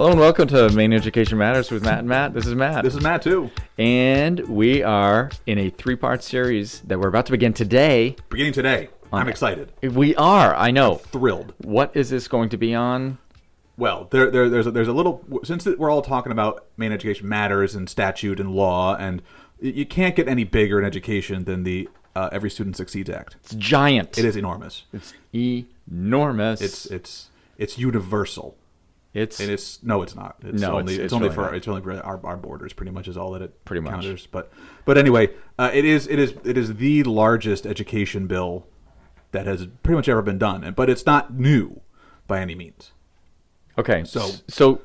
Hello and welcome to Maine Education Matters with Matt and Matt. This is Matt. This is Matt too. and we are in a three-part series that we're about to begin today. Beginning today. I'm excited. We are, I know. Thrilled. What is this going to be on? Well, there, there, there's a, there's a little since we're all talking about Maine education matters and statute and law, and you can't get any bigger in education than the uh, Every Student Succeeds Act. It's giant. It is enormous. It's enormous. It's it's it's universal. It's And it's no, it's not. It's No, only it's- it's, it's only really for not. it's only for our, our borders. Pretty much is all that it Pretty much. counters. But but anyway, uh, it is it is it is the largest education bill that has pretty much ever been done. And- But it's not new by any means. okay. So- So so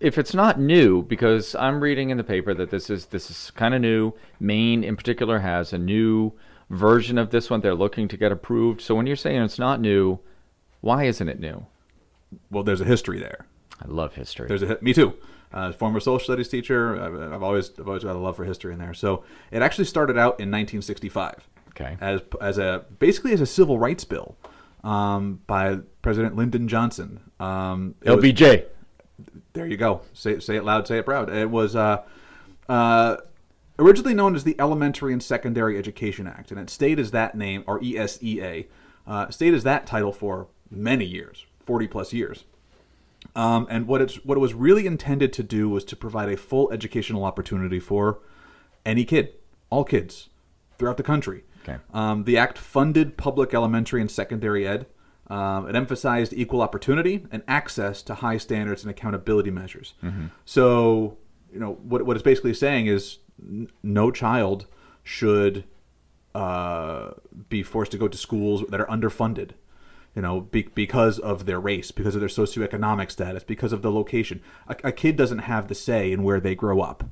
if it's not new, because I'm reading in the paper that this is this is kind of new. Maine in particular has a new version of this one they're looking to get approved. So when you're saying it's not new, why isn't it new? Well, there's a history there. I love history. There's a me too. Uh, former social studies teacher. I've, I've always I've always got a love for history in there. So it actually started out in 1965 okay. as as a basically as a civil rights bill um, by President Lyndon Johnson. Um, it was- LBJ. there you go. Say say it loud. Say it proud. It was uh, uh, originally known as the Elementary and Secondary Education Act, and it stayed as that name or ESEA uh, stayed as that title for many years, 40 plus years. Um, and what it's what it was really intended to do was to provide a full educational opportunity for any kid, all kids, throughout the country. Okay. Um, the act funded public elementary and secondary ed. Um, it emphasized equal opportunity and access to high standards and accountability measures. So, you know, what what it's basically saying is n- no child should uh, be forced to go to schools that are underfunded. You know, be, because of their race, because of their socioeconomic status, because of the location. A, a kid doesn't have the say in where they grow up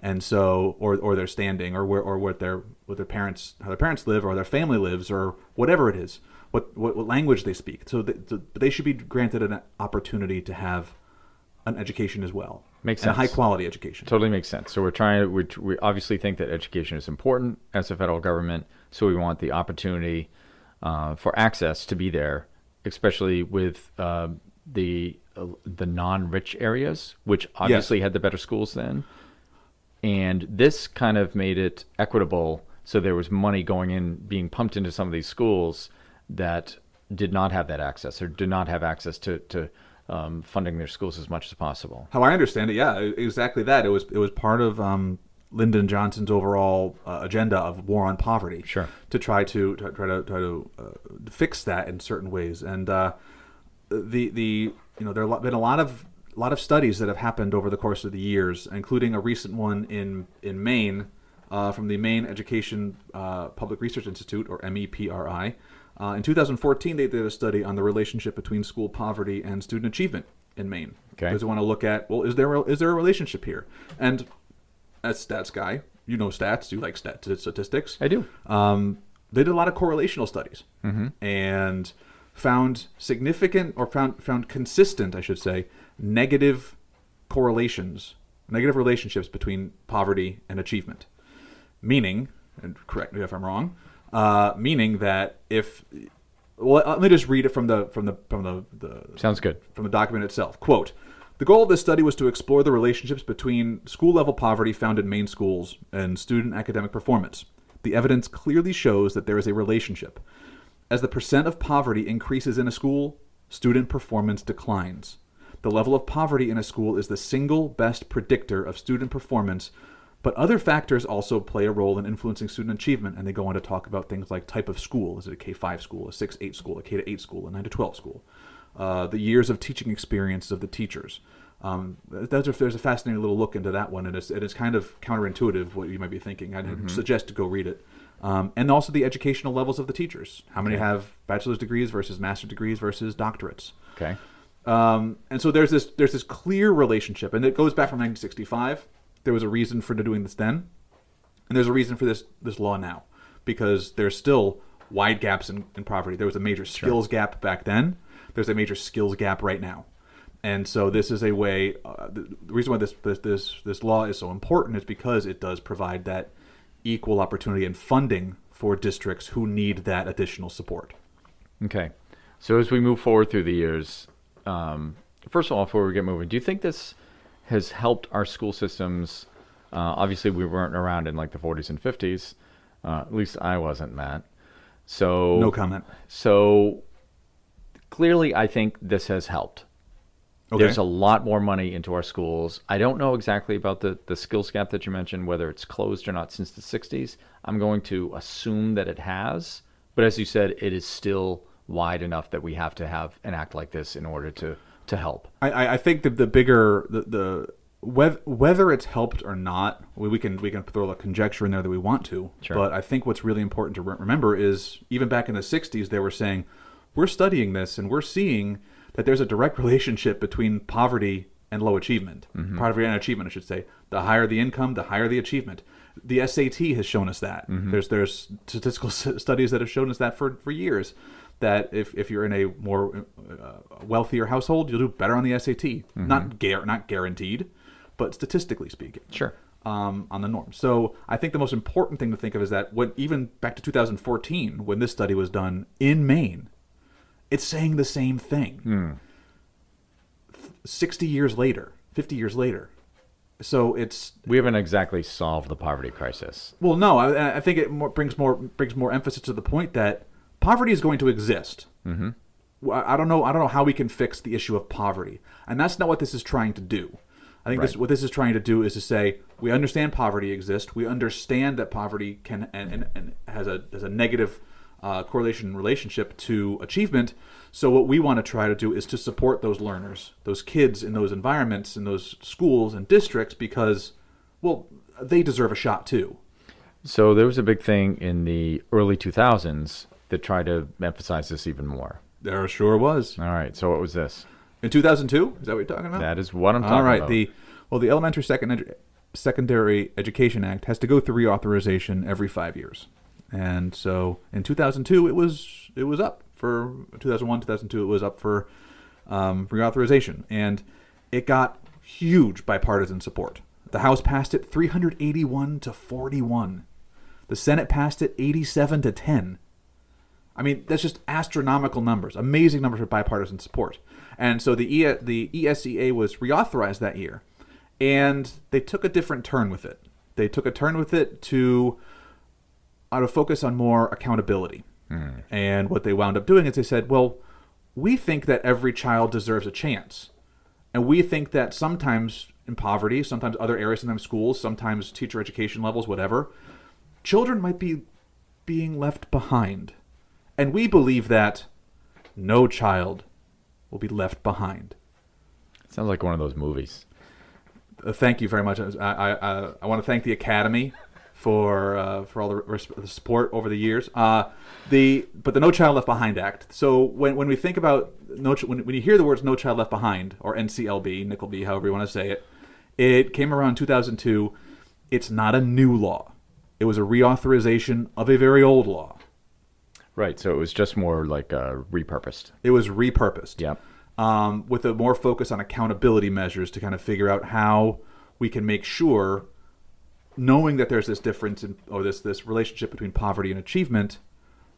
and so or or their standing or where or what their what their parents how their parents live or their family lives or whatever it is what what, what language they speak so they, so they should be granted an opportunity to have an education as well Makes and a high quality education Totally makes sense. So we're trying. We, we obviously think that education is important as a federal government. So we want the opportunity uh, for access to be there, especially with uh, the uh, the non-rich areas, which obviously had the better schools then. And this kind of made it equitable. So there was money going in, being pumped into some of these schools that did not have that access or did not have access to to um, funding their schools as much as possible. how I understand it yeah exactly that it was it was part of um, Lyndon Johnson's overall uh, agenda of war on poverty Sure. to try to, to try to try to uh, fix that in certain ways. And uh, the the you know there have been a lot of a lot of studies that have happened over the course of the years, including a recent one in in Maine uh, from the Maine Education uh, Public Research Institute or MEPRI. Uh, in 2014, they did a study on the relationship between school poverty and student achievement in Maine. Okay. Because they want to look at well, is there a, is there a relationship here? And as stats guy, you know stats, you like stat- statistics. I do. Um, they did a lot of correlational studies and found significant or found found consistent, I should say, negative correlations, negative relationships between poverty and achievement. Meaning, and correct me if I'm wrong, uh, meaning that if well, let me just read it from the from the from the, the Sounds good. from the document itself. Quote The goal of this study was to explore the relationships between school level poverty found in Maine schools and student academic performance. The evidence clearly shows that there is a relationship. As the percent of poverty increases in a school, student performance declines. The level of poverty in a school is the single best predictor of student performance, but other factors also play a role in influencing student achievement, and they go on to talk about things like type of school. Is it a K 5 school, a 6 8 school, a K 8 school, a 9 12 school? Uh, the years of teaching experience of the teachers. Um, those are, there's a fascinating little look into that one, and it's, it is kind of counterintuitive what you might be thinking. I'd suggest to go read it. Um, and also the educational levels of the teachers. How many Okay. have bachelor's degrees versus master's degrees versus doctorates? Okay. Um, and so there's this there's this clear relationship, and it goes back from 1965. There was a reason for doing this then, and there's a reason for this this law now, because there's still wide gaps in, in poverty. There was a major skills gap back then. There's a major skills gap right now, and so this is a way. Uh, the, the reason why this, this this this law is so important is because it does provide that equal opportunity and funding for districts who need that additional support. Okay. So as we move forward through the years, um, first of all, before we get moving, do you think this has helped our school systems? Uh, obviously, we weren't around in like the 40s and 50s. Uh, at least I wasn't, Matt. So No comment. So clearly, I think this has helped. Okay. There's a lot more money into our schools. I don't know exactly about the, the skills gap that you mentioned, whether it's closed or not since the 60s. I'm going to assume that it has. But as you said, it is still wide enough that we have to have an act like this in order to, to help. I- I, think that the bigger the, the whether, whether it's helped or not, we, we can we can throw a conjecture in there that we want to. Sure. But I think what's really important to remember is even back in the '60s, they were saying we're studying this and we're seeing that there's a direct relationship between poverty and low achievement. Poverty and achievement, I should say. The higher the income, the higher the achievement. The SAT has shown us that. There's there's statistical studies that have shown us that for, for years. That if, if you're in a more uh, wealthier household, you'll do better on the SAT. Not gar- not guaranteed, but statistically speaking Sure. um, on the norm. So I think the most important thing to think of is that when even back to 2014, when this study was done in Maine, it's saying the same thing. Th- 60 years later, 50 years later. So it's We haven't exactly solved the poverty crisis. well, no, I, I think it more, brings more brings more emphasis to the point that poverty is going to exist. Mm-hmm. I don't know. I don't know how we can fix the issue of poverty, and that's not what this is trying to do. I think this what this is trying to do is to say we understand poverty exists. We understand that poverty can and, and, and has a has a negative uh, correlation relationship to achievement. So what we want to try to do is to support those learners, those kids in those environments, in those schools and districts, because well, they deserve a shot too. So there was a big thing in the early 2000s that tried to emphasize this even more. There sure was. All right. So what was this? In 2002, is that what you're talking about? That is what I'm talking about. All right. about. The well, the Elementary Second Secondary Education Act has to go through reauthorization every five years, and so in 2002 it was it was up for 2001 2002 it was up for um, reauthorization, and it got huge bipartisan support. The House passed it 381 to 41. The Senate passed it 87 to 10. I mean, that's just astronomical numbers, amazing numbers for bipartisan support. And so the e- the ESEA was reauthorized that year, and they took a different turn with it. They took a turn with it to out of focus on more accountability. And what they wound up doing is they said, well, we think that every child deserves a chance. And we think that sometimes in poverty, sometimes other areas, sometimes schools, sometimes teacher education levels, whatever, children might be being left behind. And we believe that no child will be left behind. Sounds like one of those movies. Uh, thank you very much. I, I, I, I want to thank the Academy for uh, for all the, res- the support over the years. Uh, the but the No Child Left Behind Act. So when, when we think about no Ch- when, when you hear the words No Child Left Behind or NCLB, Nickelby, however you want to say it, it came around 2002. It's not a new law. It was a reauthorization of a very old law. Right. So it was just more like uh, repurposed. It was repurposed. Yep. um, with a more focus on accountability measures to kind of figure out how we can make sure, knowing that there's this difference in, or this this relationship between poverty and achievement,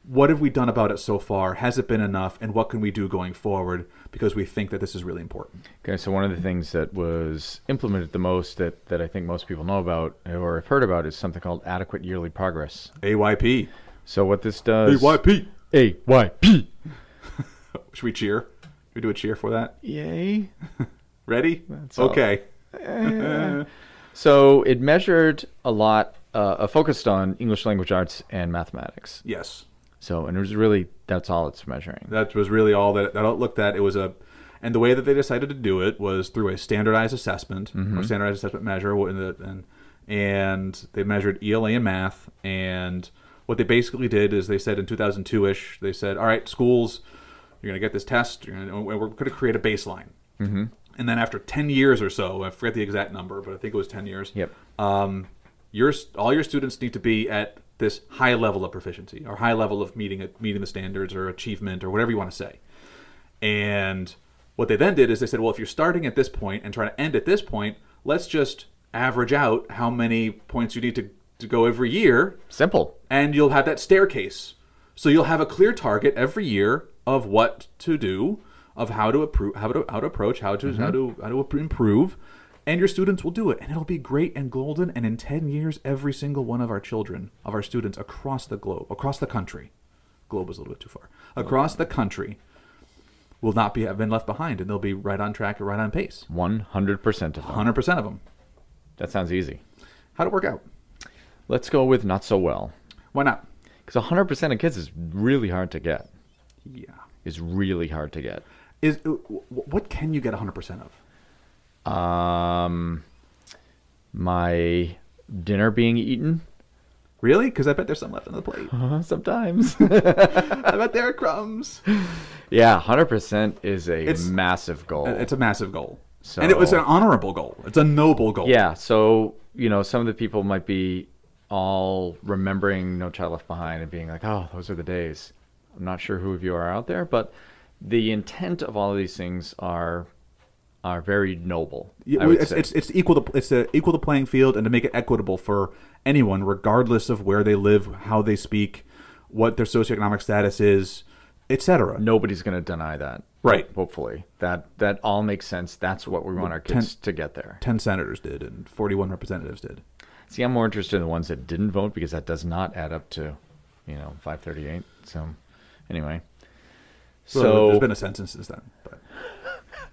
what have we done about it so far? Has it been enough? And what can we do going forward? Because we think that this is really important. Okay, so one of the things that was implemented the most that, that I think most people know about or have heard about is something called adequate yearly progress. AYP. So what this does AYP. AYP. Should we cheer? Should we do a cheer for that? Yay. Ready? all. okay. Eh. So it measured a lot uh, focused on English language arts and mathematics. Yes. So and it was really that's all it's measuring. That was really all that that it looked at. It was a, and the way that they decided to do it was through a standardized assessment or standardized assessment measure, what in the- and and they measured ELA and math. And what they basically did is they said in 2002 ish, they said, all right, schools, you're gonna get this test, you're gonna, we're gonna create a baseline. Mm-hmm. And then after 10 years or so, I forget the exact number, but I think it was 10 years. Yep. Um, your all your students need to be at this high level of proficiency or high level of meeting meeting the standards or achievement or whatever you want to say. And what they then did is they said, well, if you're starting at this point and trying to end at this point, let's just average out how many points you need to, to go every year, Simple. and you'll have that staircase. So you'll have a clear target every year of what to do of how to approve, how to how to approach, how to how mm-hmm. to how to improve, and your students will do it, and it'll be great and golden. And in ten years, every single one of our children, of our students across the globe, across the country, globe is a little bit too far, across the country, will not be have been left behind, and they'll be right on track or right on pace. 100% of them. Hundred percent of them. That sounds easy. How'd it work out? Let's go with not so well. Why not? Because 100% of kids is really hard to get. Yeah. Is really hard to get. Is uh, what can you get hundred percent of? Um, my dinner being eaten Really? Because I bet there's some left on the plate. sometimes. I bet there are crumbs. yeah, 100% is a It's- massive goal. It's a massive goal. So, and it was an honorable goal. It's a noble goal. Yeah, so you know, some of the people might be all remembering No Child Left Behind and being like, "Oh, those are the days." I'm not sure who of you are out there, but the intent of all of these things are are very noble. Yeah, I would it's, say. it's it's equal to it's to equal the playing field and to make it equitable for anyone, regardless of where they live, how they speak, what their socioeconomic status is, etc. Nobody's going to deny that, Right. Hopefully, that that all makes sense. That's what we want our ten- kids to get there. Ten senators did, and forty-one representatives did. See, I'm more interested in the ones that didn't vote because that does not add up to, you know, 538. So, anyway, So so there's been a sentence since then. But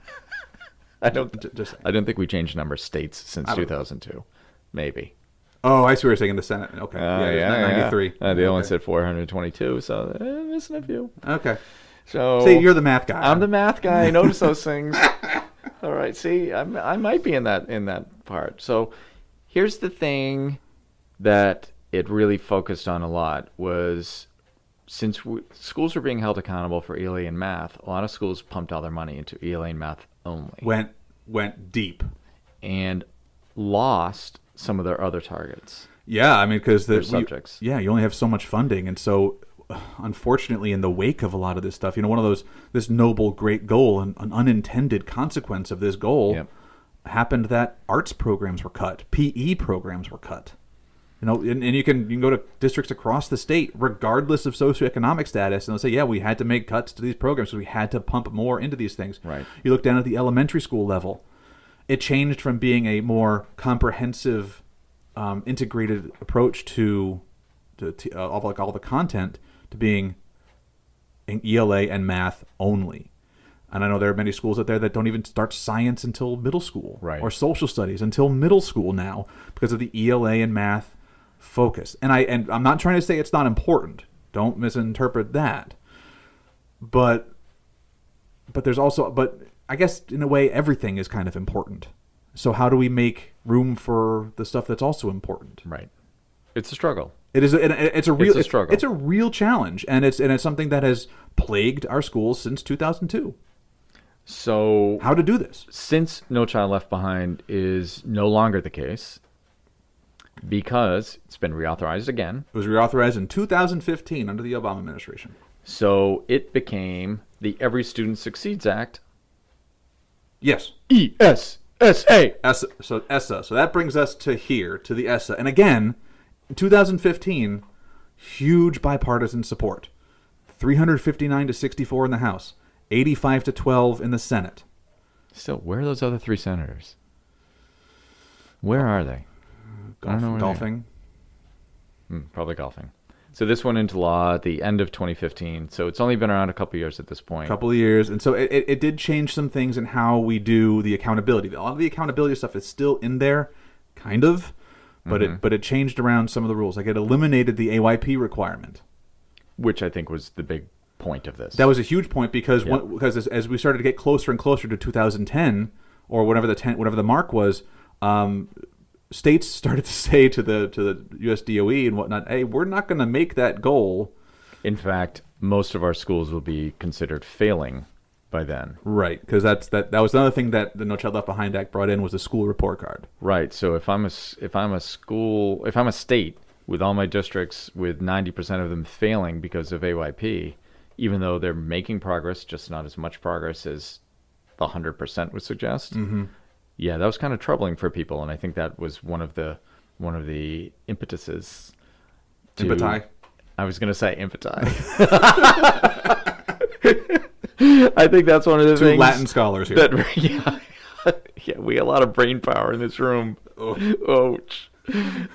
I don't. j- just saying. I don't think we changed the number of states since 2002. Maybe. oh, I see what you're saying in the Senate. Okay, Uh, yeah, there's ninety-three. Uh, the other one said 422, so uh, missing a few. Okay. So See, you're the math guy. I'm the math guy. I notice those things. All right. See, I'm, I might be in that in that part. So here's the thing that it really focused on a lot was since we, schools were being held accountable for ELA and math, a lot of schools pumped all their money into ELA and math only went went deep. and lost some of their other targets. Yeah, I mean, because the Their you- subjects. yeah, you only have so much funding, and so uh, unfortunately, in the wake of a lot of this stuff, you know, one of those this noble, great goal and an unintended consequence of this goal Yep. happened that arts programs were cut, PE programs were cut. You know, and, and you can you can go to districts across the state, regardless of socioeconomic status, and they'll say, yeah, we had to make cuts to these programs because we had to pump more into these things. Right. You look down at the elementary school level, it changed from being a more comprehensive, um, integrated approach to, to, to uh, all, like all the content to being in ELA and math only. And I know there are many schools out there that don't even start science until middle school, Right. or social studies until middle school now because of the ELA and math focus. And I and I'm not trying to say it's not important. Don't misinterpret that. But but there's also but I guess in a way everything is kind of important. So how do we make room for the stuff that's also important? Right. It's a struggle. It is. A, it's a real. a struggle. It's a real challenge, and it's and it's something that has plagued our schools since 2002. So How to do this? since No Child Left Behind is no longer the case, because it's been reauthorized again, It was reauthorized in 2015 under the Obama administration. so it became the Every Student Succeeds Act, Yes, E S S A. So ESSA. So that brings us to here to the ESSA, and again, in 2015, huge bipartisan support. 359 to 64 in the House, 85 to 12 in the Senate. Still, where are those other three senators? Where are they? I don't know where they are. golfing. Hmm, probably golfing. So this went into law at the end of 2015. So it's only been around a couple years at this point. A couple of years, and so it, it, it did change some things in how we do the accountability. A lot of the accountability stuff is still in there, kind of, but Mm-hmm. it but it changed around some of the rules. Like it eliminated the AYP requirement. which I think was the big point of this. That was a huge point because Yeah. one, because as, as we started to get closer and closer to 2010 or whatever the 10, whatever the mark was, um, states started to say to the to the US DOE and whatnot, hey, we're not going to make that goal. In fact, most of our schools will be considered failing by then. Right, because that's that. That was another thing that the No Child Left Behind Act brought in was the school report card. Right. So if I'm a if I'm a school if I'm a state with all my districts with 90% of them failing because of AYP, even though they're making progress, just not as much progress as the 100% would suggest. Mm-hmm. Yeah, that was kind of troubling for people, and I think that was one of the one of the impetuses. to- Impeti? I was going to say impeti. I think that's one of the Two things. Latin scholars here. that yeah, yeah, we got a lot of brain power in this room. Ouch.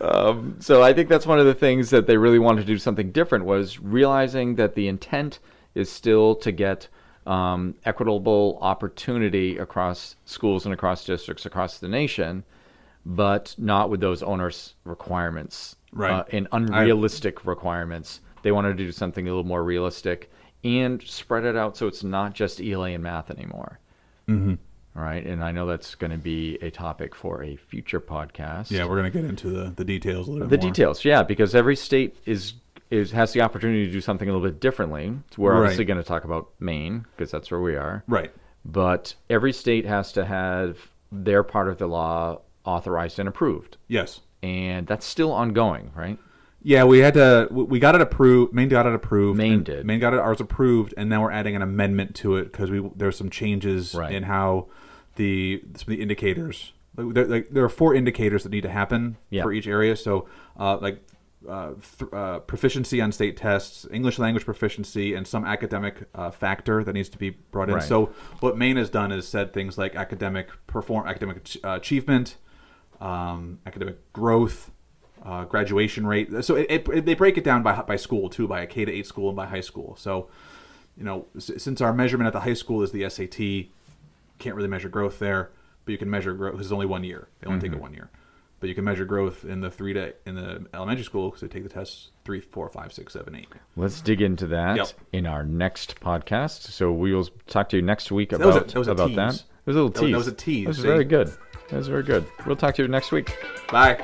Um, so I think that's one of the things that they really wanted to do something different was realizing that the intent is still to get um, equitable opportunity across schools and across districts across the nation, but not with those onerous requirements Right. uh, and unrealistic requirements. They wanted to do something a little more realistic and spread it out so it's not just ELA and math anymore. Mm-hmm. Right, and I know that's going to be a topic for a future podcast. yeah, we're gonna get into the, the details a little the bit more. details, yeah, because every state is is has the opportunity to do something a little bit differently. So we're Right. obviously going to talk about Maine because that's where we are, Right. but every state has to have their part of the law authorized and approved, Yes. and that's still ongoing, right? Yeah, we had to. we- got it approved. Maine got it approved. Maine did. Maine got it ours approved, and now we're adding an amendment to it because we there's some changes Right. in how the some of the indicators. Like, there, like, there are four indicators that need to happen Yeah. for each area. So, uh, like. Uh, th- uh, proficiency on state tests, English language proficiency, and some academic uh, factor that needs to be brought in. Right. So, what Maine has done is said things like academic perform, academic ach- uh, achievement, um, academic growth, uh, graduation rate. So it, it, they break it down by by school too, by a K to eight school and by high school. So, you know, s- since our measurement at the high school is the SAT, can't really measure growth there, but you can measure growth. Is only one year; they only take it one year. But you can measure growth in the three to in the elementary school because they take the tests three, four, five, six, seven, eight. Let's dig into that Yep. in our next podcast. So we will talk to you next week That was a- about that was about that. It was a little That was- tease. that was a tease, That was see? very good. That was very good. We'll talk to you next week. Bye.